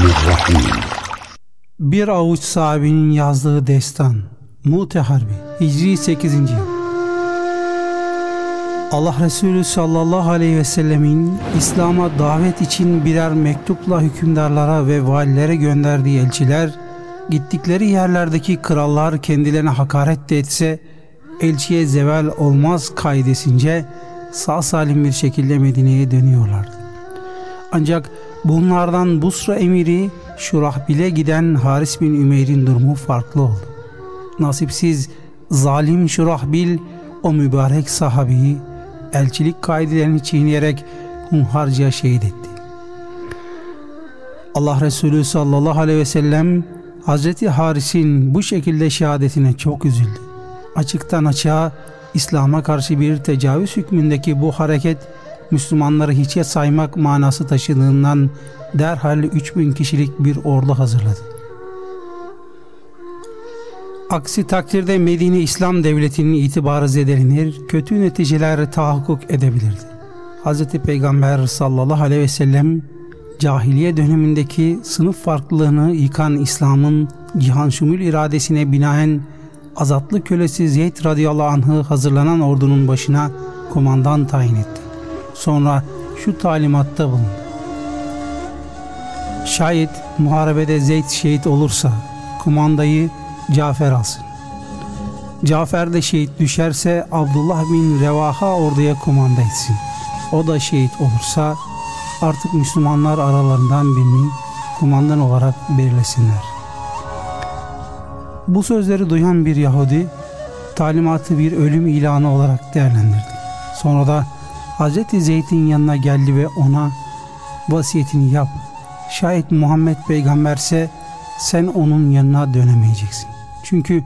Bismillahirrahmanirrahim. Bir avuç sahabinin yazdığı destan. Mute Harbi. Hicri 8. yıl. Allah Resulü sallallahu aleyhi ve sellemin İslam'a davet için birer mektupla hükümdarlara ve valilere gönderdiği elçiler, gittikleri yerlerdeki krallar kendilerine hakaret de etse, elçiye zeval olmaz kaidesince sağ salim bir şekilde Medine'ye dönüyorlardı. Ancak bunlardan Busra emiri Şurahbil'e giden Haris bin Ümeyr'in durumu farklı oldu. Nasipsiz zalim Şurahbil o mübarek sahabeyi elçilik kaidelerini çiğneyerek hunharca şehit etti. Allah Resulü sallallahu aleyhi ve sellem Hazreti Haris'in bu şekilde şehadetine çok üzüldü. Açıktan açığa İslam'a karşı bir tecavüz hükmündeki bu hareket Müslümanları hiçe saymak manası taşıdığından derhal 3000 kişilik bir ordu hazırladı. Aksi takdirde Medine İslam Devleti'nin itibarı zedelenir, kötü neticeler tahakkuk edebilirdi. Hz. Peygamber sallallahu aleyhi ve sellem cahiliye dönemindeki sınıf farklılığını yıkan İslam'ın cihan şumul iradesine binaen azatlı kölesi Zeyd radıyallahu anh'ı hazırlanan ordunun başına komandan tayin etti. Sonra şu talimatta bulundu. Şayet muharebede Zeyd şehit olursa kumandayı Cafer alsın. Cafer de şehit düşerse Abdullah bin Revaha orduya kumanda etsin. O da şehit olursa artık Müslümanlar aralarından birini kumandan olarak belirlesinler. Bu sözleri duyan bir Yahudi talimatı bir ölüm ilanı olarak değerlendirdi. Sonra da Hz. Zeyd'in yanına geldi ve ona vasiyetini yap. Şayet Muhammed peygamberse sen onun yanına dönemeyeceksin. Çünkü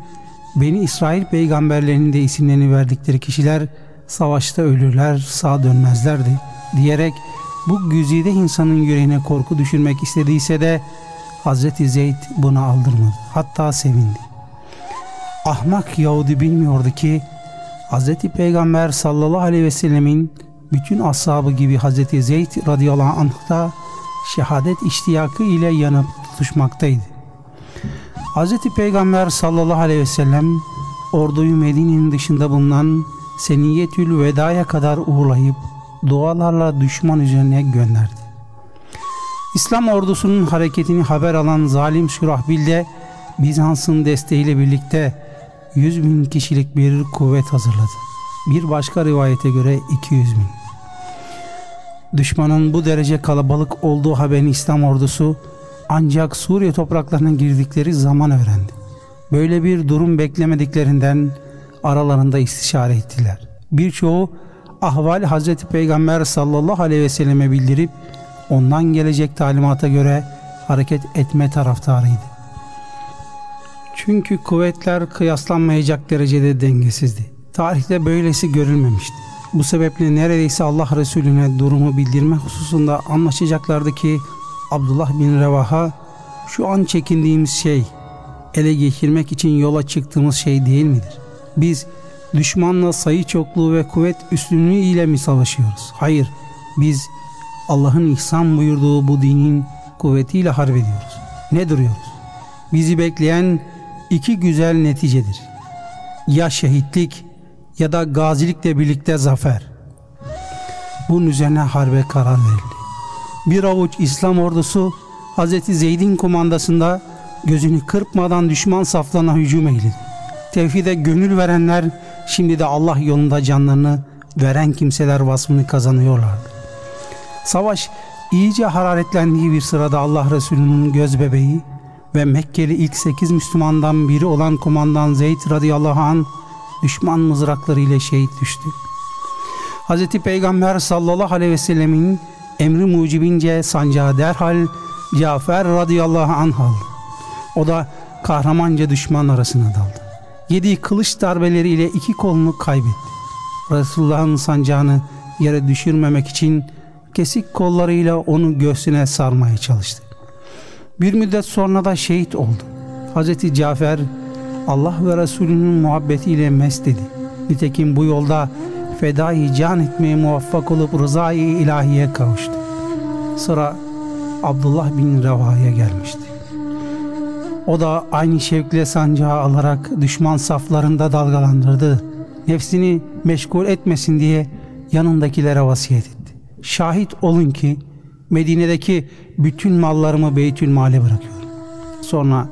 Beni İsrail peygamberlerinin de isimlerini verdikleri kişiler savaşta ölürler, sağ dönmezlerdi diyerek bu güzide insanın yüreğine korku düşürmek istediyse de Hazreti Zeyd buna aldırmadı. Hatta sevindi. Ahmak Yahudi bilmiyordu ki Hazreti Peygamber sallallahu aleyhi ve sellemin bütün ashabı gibi Hazreti Zeyd radıyallahu anh da şehadet iştiyakı ile yanıp tutuşmaktaydı. Hazreti Peygamber sallallahu aleyhi ve sellem orduyu Medine'nin dışında bulunan Seniyetül Veda'ya kadar uğurlayıp dualarla düşman üzerine gönderdi. İslam ordusunun hareketini haber alan zalim Şurahbil de Bizans'ın desteğiyle birlikte 100 bin kişilik bir kuvvet hazırladı. Bir başka rivayete göre 200 bin. Düşmanın bu derece kalabalık olduğu haberini İslam ordusu ancak Suriye topraklarına girdikleri zaman öğrendi. Böyle bir durum beklemediklerinden aralarında istişare ettiler. Birçoğu ahval Hazreti Peygamber sallallahu aleyhi ve selleme bildirip ondan gelecek talimata göre hareket etme taraftarıydı. Çünkü kuvvetler kıyaslanmayacak derecede dengesizdi. Tarihte böylesi görülmemişti. Bu sebeple neredeyse Allah Resulüne durumu bildirme hususunda anlaşacaklardı ki Abdullah bin Revaha şu an çekindiğimiz şey ele geçirmek için yola çıktığımız şey değil midir? Biz düşmanla sayı çokluğu ve kuvvet üstünlüğü ile mi savaşıyoruz? Hayır, biz Allah'ın ihsan buyurduğu bu dinin kuvvetiyle harp ediyoruz. Ne duruyoruz? Bizi bekleyen iki güzel neticedir. Ya şehitlik ya da gazilikle birlikte zafer. Bunun üzerine harbe karar verildi. Bir avuç İslam ordusu Hz. Zeyd'in komandasında gözünü kırpmadan düşman saflarına hücum eyledi. Tevhide gönül verenler şimdi de Allah yolunda canlarını veren kimseler vasfını kazanıyorlardı. Savaş iyice hararetlendiği bir sırada Allah Resulü'nün göz bebeği ve Mekkeli ilk sekiz Müslümandan biri olan kumandan Zeyd radıyallahu an düşman mızrakları ile şehit düştü. Hz. Peygamber sallallahu aleyhi ve sellemin emri mucibince sancağı derhal Cafer radıyallahu anh aldı. O da kahramanca düşman arasına daldı. Yediği kılıç darbeleriyle iki kolunu kaybetti. Resulullah'ın sancağını yere düşürmemek için kesik kollarıyla onu göğsüne sarmaya çalıştı. Bir müddet sonra da şehit oldu. Hz. Cafer Allah ve Resulünün muhabbetiyle mest. Nitekim bu yolda fedai can etmeye muvaffak olup rızayı ilahiye kavuştu. Sıra Abdullah bin Reva'ya gelmişti. O da aynı şevkle sancağı alarak düşman saflarında dalgalandırdı. Nefsini meşgul etmesin diye yanındakilere vasiyet etti. Şahit olun ki Medine'deki bütün mallarımı Beytül Mal'e bırakıyorum. Sonra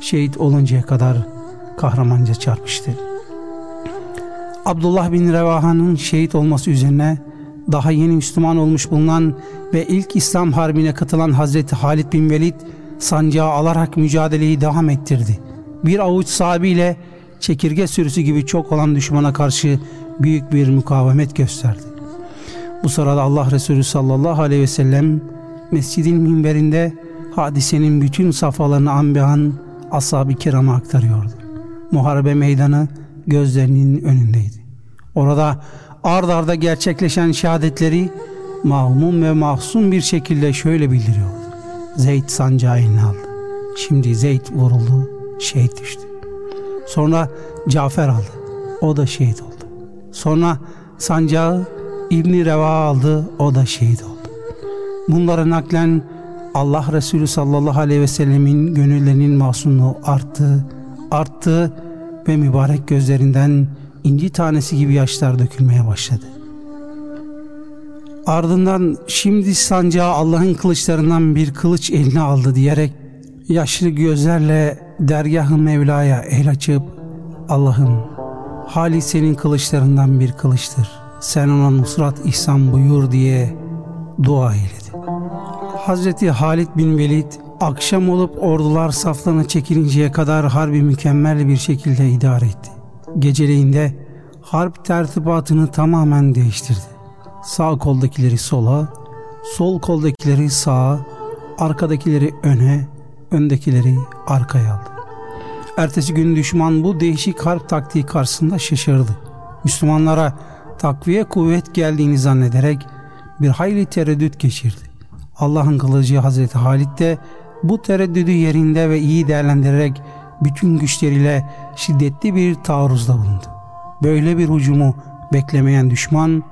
şehit oluncaya kadar kahramanca çarpıştı. Abdullah bin Revaha'nın şehit olması üzerine daha yeni Müslüman olmuş bulunan ve ilk İslam Harbi'ne katılan Hazreti Halid bin Velid sancağı alarak mücadeleyi devam ettirdi. Bir avuç sahabiyle çekirge sürüsü gibi çok olan düşmana karşı büyük bir mukavemet gösterdi. Bu sırada Allah Resulü sallallahu aleyhi ve sellem mescidin minberinde hadisenin bütün safhalarını anbeyan ashab-ı kirama aktarıyordu. Muharebe meydanı gözlerinin önündeydi. Orada ard arda gerçekleşen şehadetleri mahmum ve mahzun bir şekilde şöyle bildiriyordu. Zeyd sancağı eline aldı. Şimdi Zeyd vuruldu, şehit düştü. Sonra Cafer aldı. O da şehit oldu. Sonra sancağı İbni Reva aldı. O da şehit oldu. Bunları naklen Allah Resulü sallallahu aleyhi ve sellemin gönüllerinin mahzunluğu arttı, arttı ve mübarek gözlerinden inci tanesi gibi yaşlar dökülmeye başladı. Ardından şimdi sancağı Allah'ın kılıçlarından bir kılıç eline aldı diyerek yaşlı gözlerle dergah-ı Mevla'ya el açıp Allah'ım hali senin kılıçlarından bir kılıçtır. Sen ona nusrat ihsan buyur diye dua eyledi. Hazreti Halid bin Velid akşam olup ordular saflarına çekilinceye kadar harbi mükemmel bir şekilde idare etti. Geceleyinde harp tertibatını tamamen değiştirdi. Sağ koldakileri sola, sol koldakileri sağa, arkadakileri öne, öndekileri arkaya aldı. Ertesi gün düşman bu değişik harp taktiği karşısında şaşırdı. Müslümanlara takviye kuvvet geldiğini zannederek bir hayli tereddüt geçirdi. Allah'ın kılıcı Hazreti Halid de bu tereddüdü yerinde ve iyi değerlendirerek bütün güçleriyle şiddetli bir taarruzda bulundu. Böyle bir hücumu beklemeyen düşman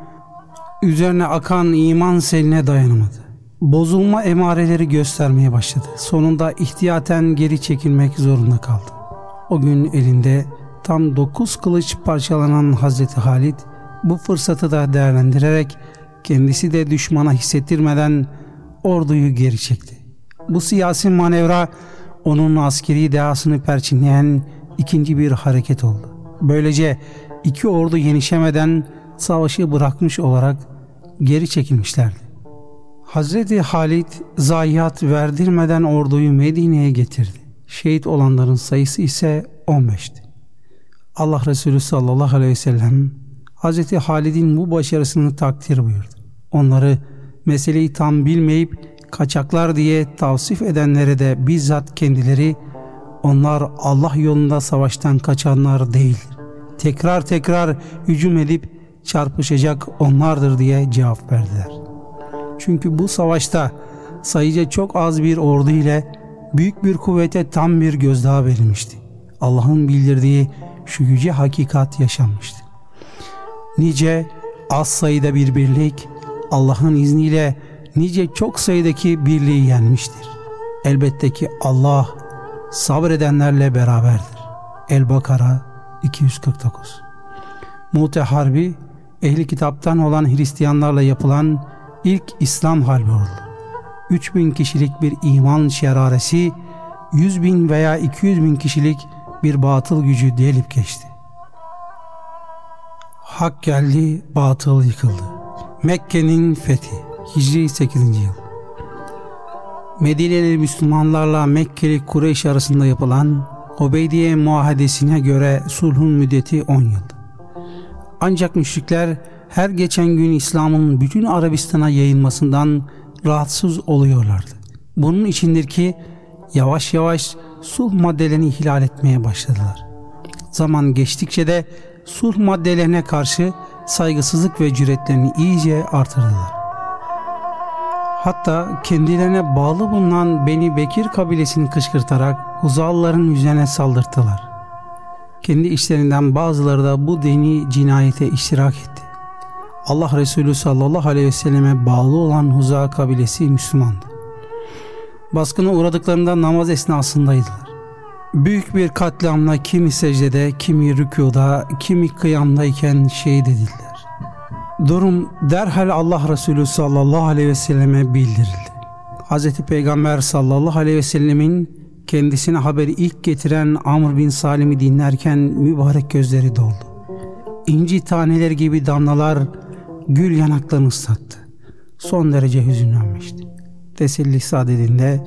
üzerine akan iman seline dayanamadı. Bozulma emareleri göstermeye başladı. Sonunda ihtiyaten geri çekilmek zorunda kaldı. O gün elinde tam dokuz kılıç parçalanan Hazreti Halid bu fırsatı da değerlendirerek kendisi de düşmana hissettirmeden orduyu geri çekti. Bu siyasi manevra onun askeri dehasını perçinleyen ikinci bir hareket oldu. Böylece iki ordu yenişemeden savaşı bırakmış olarak geri çekilmişlerdi. Hazreti Halid zayiat verdirmeden orduyu Medine'ye getirdi. Şehit olanların sayısı ise 15'ti. Allah Resulü sallallahu aleyhi ve sellem Hazreti Halid'in bu başarısını takdir buyurdu. Onları meseleyi tam bilmeyip kaçaklar diye tavsif edenlere de bizzat kendileri onlar Allah yolunda savaştan kaçanlar değildir. Tekrar tekrar hücum edip çarpışacak onlardır diye cevap verdiler. Çünkü bu savaşta sayıca çok az bir ordu ile büyük bir kuvvete tam bir gözdağı verilmişti. Allah'ın bildirdiği şu yüce hakikat yaşanmıştı. Nice az sayıda bir birlik Allah'ın izniyle nice çok sayıdaki birliği yenmiştir. Elbette ki Allah sabredenlerle beraberdir. El-Bakara 249 Mute Harbi ehli kitaptan olan Hristiyanlarla yapılan ilk İslam harbi oldu. 3000 kişilik bir iman şeraresi 100 bin veya 200 bin kişilik bir batıl gücü delip geçti. Hak geldi, batıl yıkıldı. Mekke'nin fethi Hicri 8. yıl. Medineli Müslümanlarla Mekkeli Kureyş arasında yapılan Obeydiye muahedesine göre sulhun müddeti 10 yıl. Ancak müşrikler her geçen gün İslam'ın bütün Arabistan'a yayılmasından rahatsız oluyorlardı. Bunun içindir ki yavaş yavaş sulh maddelerini ihlal etmeye başladılar. Zaman geçtikçe de sulh maddelerine karşı saygısızlık ve cüretlerini iyice artırdılar. Hatta kendilerine bağlı bulunan Beni Bekir kabilesini kışkırtarak Huzalıların üzerine saldırttılar. Kendi işlerinden bazıları da bu dini cinayete iştirak etti. Allah Resulü sallallahu aleyhi ve selleme bağlı olan Huza kabilesi Müslümandı. Baskına uğradıklarında namaz esnasındaydılar. Büyük bir katliamla kimi secdede, kimi rükuda, kimi kıyamdayken şehit edildiler. Durum derhal Allah Resulü sallallahu aleyhi ve selleme bildirildi. Hz. Peygamber sallallahu aleyhi ve sellemin kendisine haberi ilk getiren Amr bin Salim'i dinlerken mübarek gözleri doldu. İnci taneleri gibi damlalar gül yanaklarını ıslattı. Son derece hüzünlenmişti. Teselli sadedinde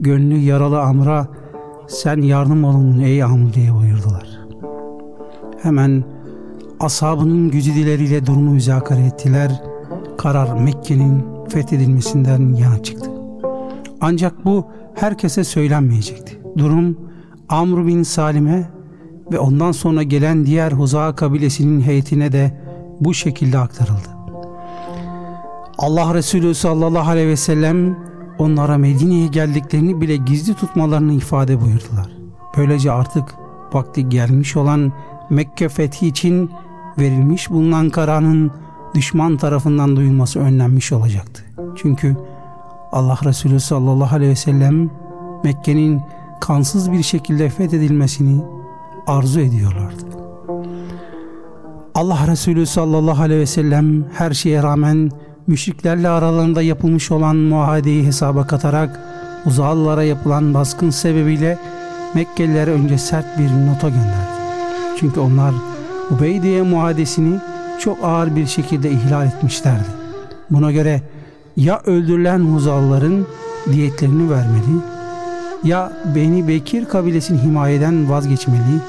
gönlü yaralı Amr'a sen yardım olun ey Amr diye buyurdular. Hemen ashabının gücidileriyle durumu müzakere ettiler. Karar Mekke'nin fethedilmesinden yana çıktı. Ancak bu herkese söylenmeyecekti. Durum Amr bin Salim'e ve ondan sonra gelen diğer Huza kabilesinin heyetine de bu şekilde aktarıldı. Allah Resulü sallallahu aleyhi ve sellem onlara Medine'ye geldiklerini bile gizli tutmalarını ifade buyurdular. Böylece artık vakti gelmiş olan Mekke fethi için verilmiş bulunan kararın düşman tarafından duyulması önlenmiş olacaktı. Çünkü Allah Resulü sallallahu aleyhi ve sellem Mekke'nin kansız bir şekilde fethedilmesini arzu ediyorlardı. Allah Resulü sallallahu aleyhi ve sellem her şeye rağmen müşriklerle aralarında yapılmış olan muahadeyi hesaba katarak Uzalılara yapılan baskın sebebiyle Mekkelilere önce sert bir nota gönderdi. Çünkü onlar Ubeydiye muadesini çok ağır bir şekilde ihlal etmişlerdi. Buna göre ya öldürülen Huzalıların diyetlerini vermeli ya Beni Bekir kabilesini himayeden vazgeçmeli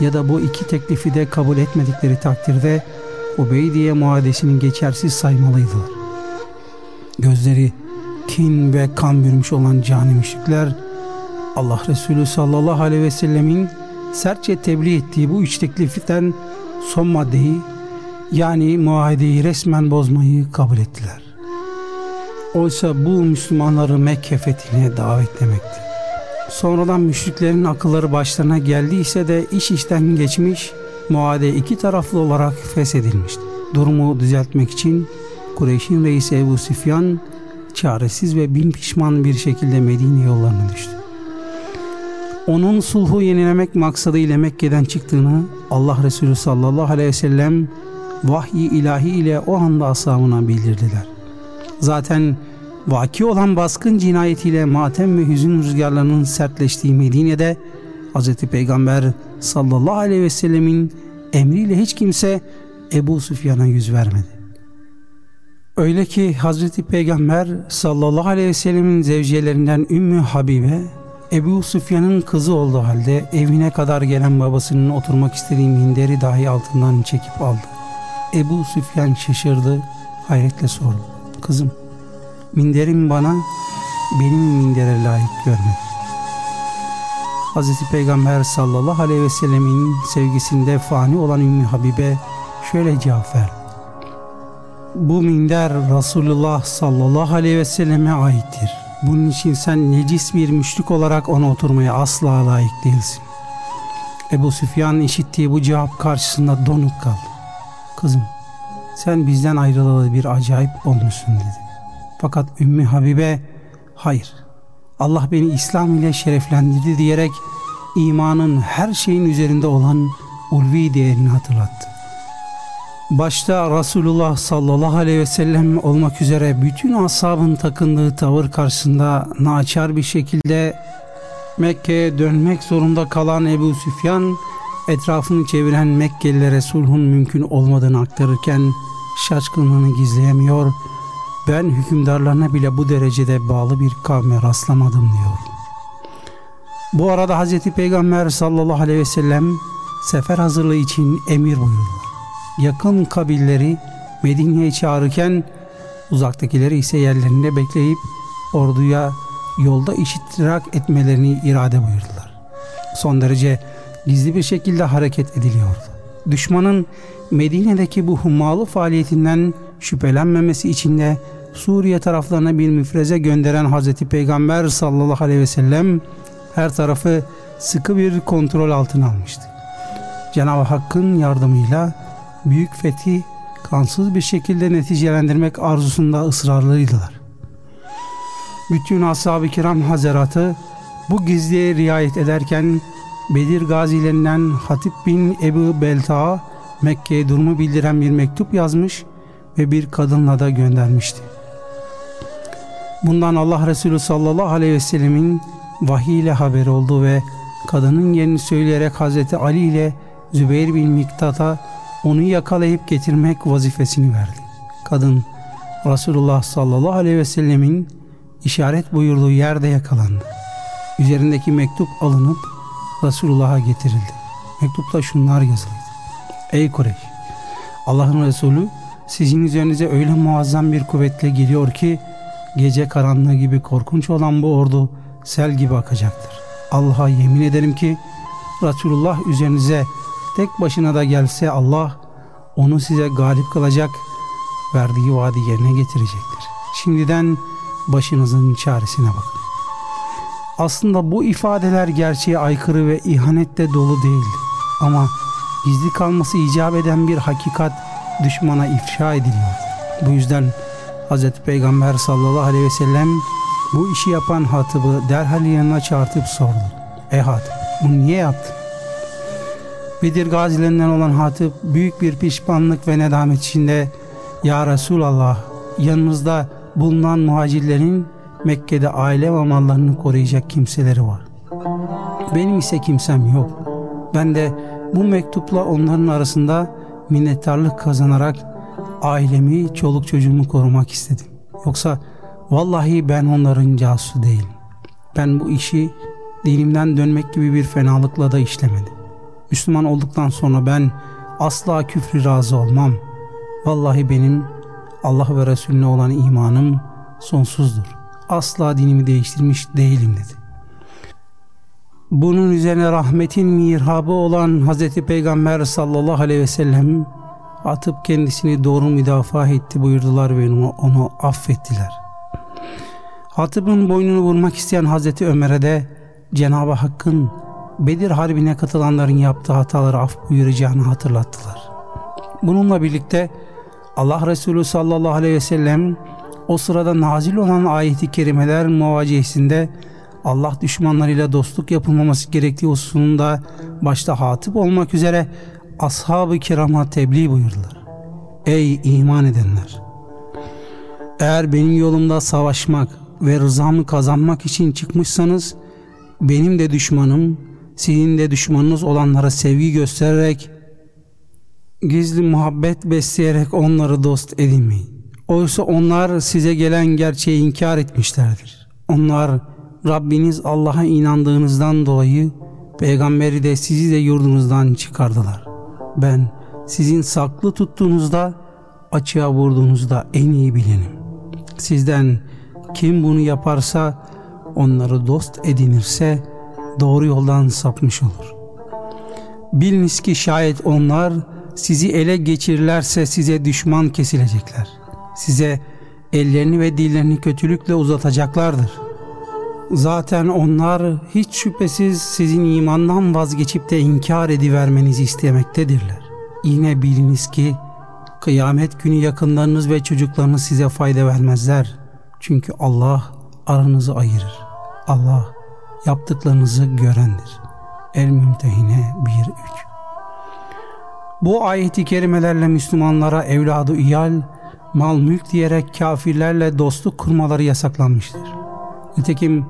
ya da bu iki teklifi de kabul etmedikleri takdirde Ubeydiye muadesini geçersiz saymalıydılar. Gözleri kin ve kan bürümüş olan cani müşrikler Allah Resulü sallallahu aleyhi ve sellemin sertçe tebliğ ettiği bu üç tekliften son maddeyi yani muahideyi resmen bozmayı kabul ettiler. Oysa bu Müslümanları Mekke fethine davetlemekti. Sonradan müşriklerin akılları başlarına geldiyse de iş işten geçmiş, muade iki taraflı olarak feshedilmişti. Durumu düzeltmek için Kureyş'in reisi Ebu Süfyan çaresiz ve bin pişman bir şekilde Medine yollarına düştü. Onun sulhu yenilemek maksadıyla Mekke'den çıktığını Allah Resulü sallallahu aleyhi ve sellem vahyi ilahi ile o anda ashabına bildirdiler. Zaten vaki olan baskın cinayetiyle matem ve hüzün rüzgarlarının sertleştiği Medine'de Hz. Peygamber sallallahu aleyhi ve sellemin emriyle hiç kimse Ebu Süfyan'a yüz vermedi. Öyle ki Hazreti Peygamber sallallahu aleyhi ve sellemin zevciyelerinden Ümmü Habibe Ebu Süfyan'ın kızı olduğu halde evine kadar gelen babasının oturmak istediği minderi dahi altından çekip aldı. Ebu Süfyan şaşırdı, hayretle sordu. Kızım minderim bana benim mindere layık görme. Hz. Peygamber sallallahu aleyhi ve sellemin sevgisinde fani olan Ümmü Habibe şöyle cevap verdi. Bu minder Resulullah sallallahu aleyhi ve selleme aittir. Bunun için sen necis bir müşrik olarak ona oturmaya asla layık değilsin. Ebu Süfyan işittiği bu cevap karşısında donuk kaldı. Kızım sen bizden ayrılalı bir acayip olmuşsun dedi. Fakat Ümmü Habibe hayır Allah beni İslam ile şereflendirdi diyerek imanın her şeyin üzerinde olan ulvi değerini hatırlattı. Başta Resulullah sallallahu aleyhi ve sellem olmak üzere bütün ashabın takındığı tavır karşısında naçar bir şekilde Mekke'ye dönmek zorunda kalan Ebu Süfyan etrafını çeviren Mekkelilere sulhun mümkün olmadığını aktarırken şaşkınlığını gizleyemiyor ben hükümdarlarına bile bu derecede bağlı bir kavme rastlamadım diyor. Bu arada Hz. Peygamber sallallahu aleyhi ve sellem sefer hazırlığı için emir buyurdu. Yakın kabilleri Medine'ye çağırırken uzaktakileri ise yerlerinde bekleyip orduya yolda işitirak etmelerini irade buyurdular. Son derece gizli bir şekilde hareket ediliyordu. Düşmanın Medine'deki bu hummalı faaliyetinden şüphelenmemesi için de Suriye taraflarına bir müfreze gönderen Hazreti Peygamber sallallahu aleyhi ve sellem her tarafı sıkı bir kontrol altına almıştı. Cenab-ı Hakk'ın yardımıyla büyük fethi kansız bir şekilde neticelendirmek arzusunda ısrarlıydılar. Bütün ashab-ı kiram hazaratı bu gizliye riayet ederken Bedir gazilerinden Hatip bin Ebu Belta Mekke'ye durumu bildiren bir mektup yazmış ve bir kadınla da göndermişti. Bundan Allah Resulü sallallahu aleyhi ve sellemin vahiy ile haberi oldu ve kadının yerini söyleyerek Hazreti Ali ile Zübeyir bin Miktat'a onu yakalayıp getirmek vazifesini verdi. Kadın Resulullah sallallahu aleyhi ve sellemin işaret buyurduğu yerde yakalandı. Üzerindeki mektup alınıp Resulullah'a getirildi. Mektupta şunlar yazılıydı. Ey Kureyş! Allah'ın Resulü sizin üzerinize öyle muazzam bir kuvvetle geliyor ki gece karanlığı gibi korkunç olan bu ordu sel gibi akacaktır. Allah'a yemin ederim ki Resulullah üzerinize tek başına da gelse Allah onu size galip kılacak verdiği vaadi yerine getirecektir. Şimdiden başınızın çaresine bakın. Aslında bu ifadeler gerçeğe aykırı ve ihanetle dolu değildi. Ama gizli kalması icap eden bir hakikat düşmana ifşa ediliyor. Bu yüzden Hz. Peygamber sallallahu aleyhi ve sellem bu işi yapan Hatib'i derhal yanına çağırtıp sordu. Ey Hatip bunu niye yaptın? Bedir gazilerinden olan Hatip büyük bir pişmanlık ve nedamet içinde Ya Resulallah yanımızda bulunan muhacirlerin Mekke'de aile ve mallarını koruyacak kimseleri var. Benim ise kimsem yok. Ben de bu mektupla onların arasında minnettarlık kazanarak ailemi, çoluk çocuğumu korumak istedim. Yoksa vallahi ben onların casusu değilim. Ben bu işi dinimden dönmek gibi bir fenalıkla da işlemedim. Müslüman olduktan sonra ben asla küfrü razı olmam. Vallahi benim Allah ve Resulüne olan imanım sonsuzdur. Asla dinimi değiştirmiş değilim dedi. Bunun üzerine rahmetin mirhabı olan Hz. Peygamber sallallahu aleyhi ve sellem atıp kendisini doğru müdafaa etti buyurdular ve onu, onu affettiler. Hatip'in boynunu vurmak isteyen Hazreti Ömer'e de Cenab-ı Hakk'ın Bedir Harbi'ne katılanların yaptığı hataları af buyuracağını hatırlattılar. Bununla birlikte Allah Resulü sallallahu aleyhi ve sellem o sırada nazil olan ayeti kerimeler muvacihesinde Allah düşmanlarıyla dostluk yapılmaması gerektiği hususunda başta hatip olmak üzere ashab-ı kirama tebliğ buyurdular. Ey iman edenler! Eğer benim yolumda savaşmak ve rızamı kazanmak için çıkmışsanız benim de düşmanım, sizin de düşmanınız olanlara sevgi göstererek gizli muhabbet besleyerek onları dost edinmeyin. Oysa onlar size gelen gerçeği inkar etmişlerdir. Onlar Rabbiniz Allah'a inandığınızdan dolayı peygamberi de sizi de yurdunuzdan çıkardılar. Ben sizin saklı tuttuğunuzda açığa vurduğunuzda en iyi bilenim. Sizden kim bunu yaparsa onları dost edinirse doğru yoldan sapmış olur. Biliniz ki şayet onlar sizi ele geçirirlerse size düşman kesilecekler. Size ellerini ve dillerini kötülükle uzatacaklardır. Zaten onlar hiç şüphesiz sizin imandan vazgeçip de inkar edivermenizi istemektedirler. Yine biliniz ki kıyamet günü yakınlarınız ve çocuklarınız size fayda vermezler. Çünkü Allah aranızı ayırır. Allah yaptıklarınızı görendir. El-Mümtehine 1-3 Bu ayeti kerimelerle Müslümanlara evladı iyal, mal mülk diyerek kafirlerle dostluk kurmaları yasaklanmıştır. Nitekim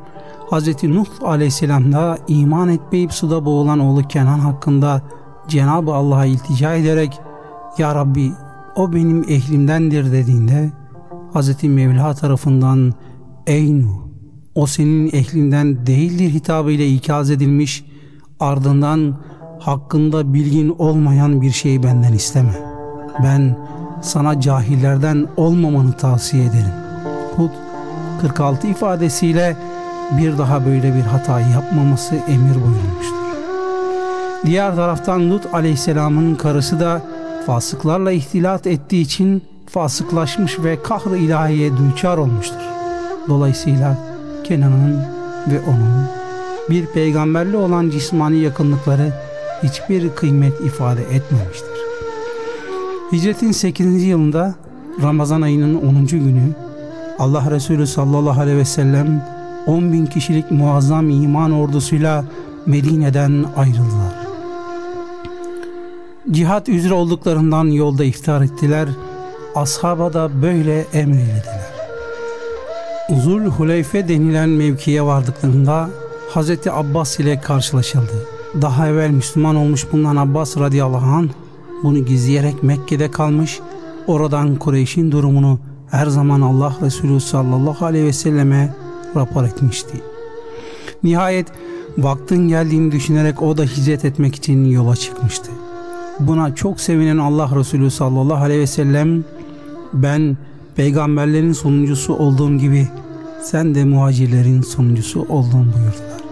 Hz. Nuh aleyhisselam da iman etmeyip suda boğulan oğlu Kenan hakkında Cenab-ı Allah'a iltica ederek Ya Rabbi o benim ehlimdendir dediğinde Hz. Mevla tarafından Ey Nuh o senin ehlinden değildir hitabıyla ikaz edilmiş ardından hakkında bilgin olmayan bir şeyi benden isteme. Ben sana cahillerden olmamanı tavsiye ederim. Hud 46 ifadesiyle bir daha böyle bir hatayı yapmaması emir buyurulmuştur. Diğer taraftan Lut aleyhisselamın karısı da fasıklarla ihtilat ettiği için fasıklaşmış ve kahr ilahiye düçar olmuştur. Dolayısıyla Kenan'ın ve onun bir peygamberle olan cismani yakınlıkları hiçbir kıymet ifade etmemiştir. Hicretin 8. yılında Ramazan ayının 10. günü Allah Resulü sallallahu aleyhi ve sellem 10 bin kişilik muazzam iman ordusuyla Medine'den ayrıldılar. Cihat üzere olduklarından yolda iftar ettiler. Ashaba da böyle emredildiler. Zul Huleyfe denilen mevkiye vardıklarında Hazreti Abbas ile karşılaşıldı. Daha evvel Müslüman olmuş bulunan Abbas radıyallahu anh bunu gizleyerek Mekke'de kalmış. Oradan Kureyş'in durumunu her zaman Allah Resulü sallallahu aleyhi ve selleme rapor etmişti. Nihayet vaktin geldiğini düşünerek o da hicret etmek için yola çıkmıştı. Buna çok sevinen Allah Resulü sallallahu aleyhi ve sellem ben peygamberlerin sonuncusu olduğum gibi sen de muhacirlerin sonuncusu oldun buyurdular.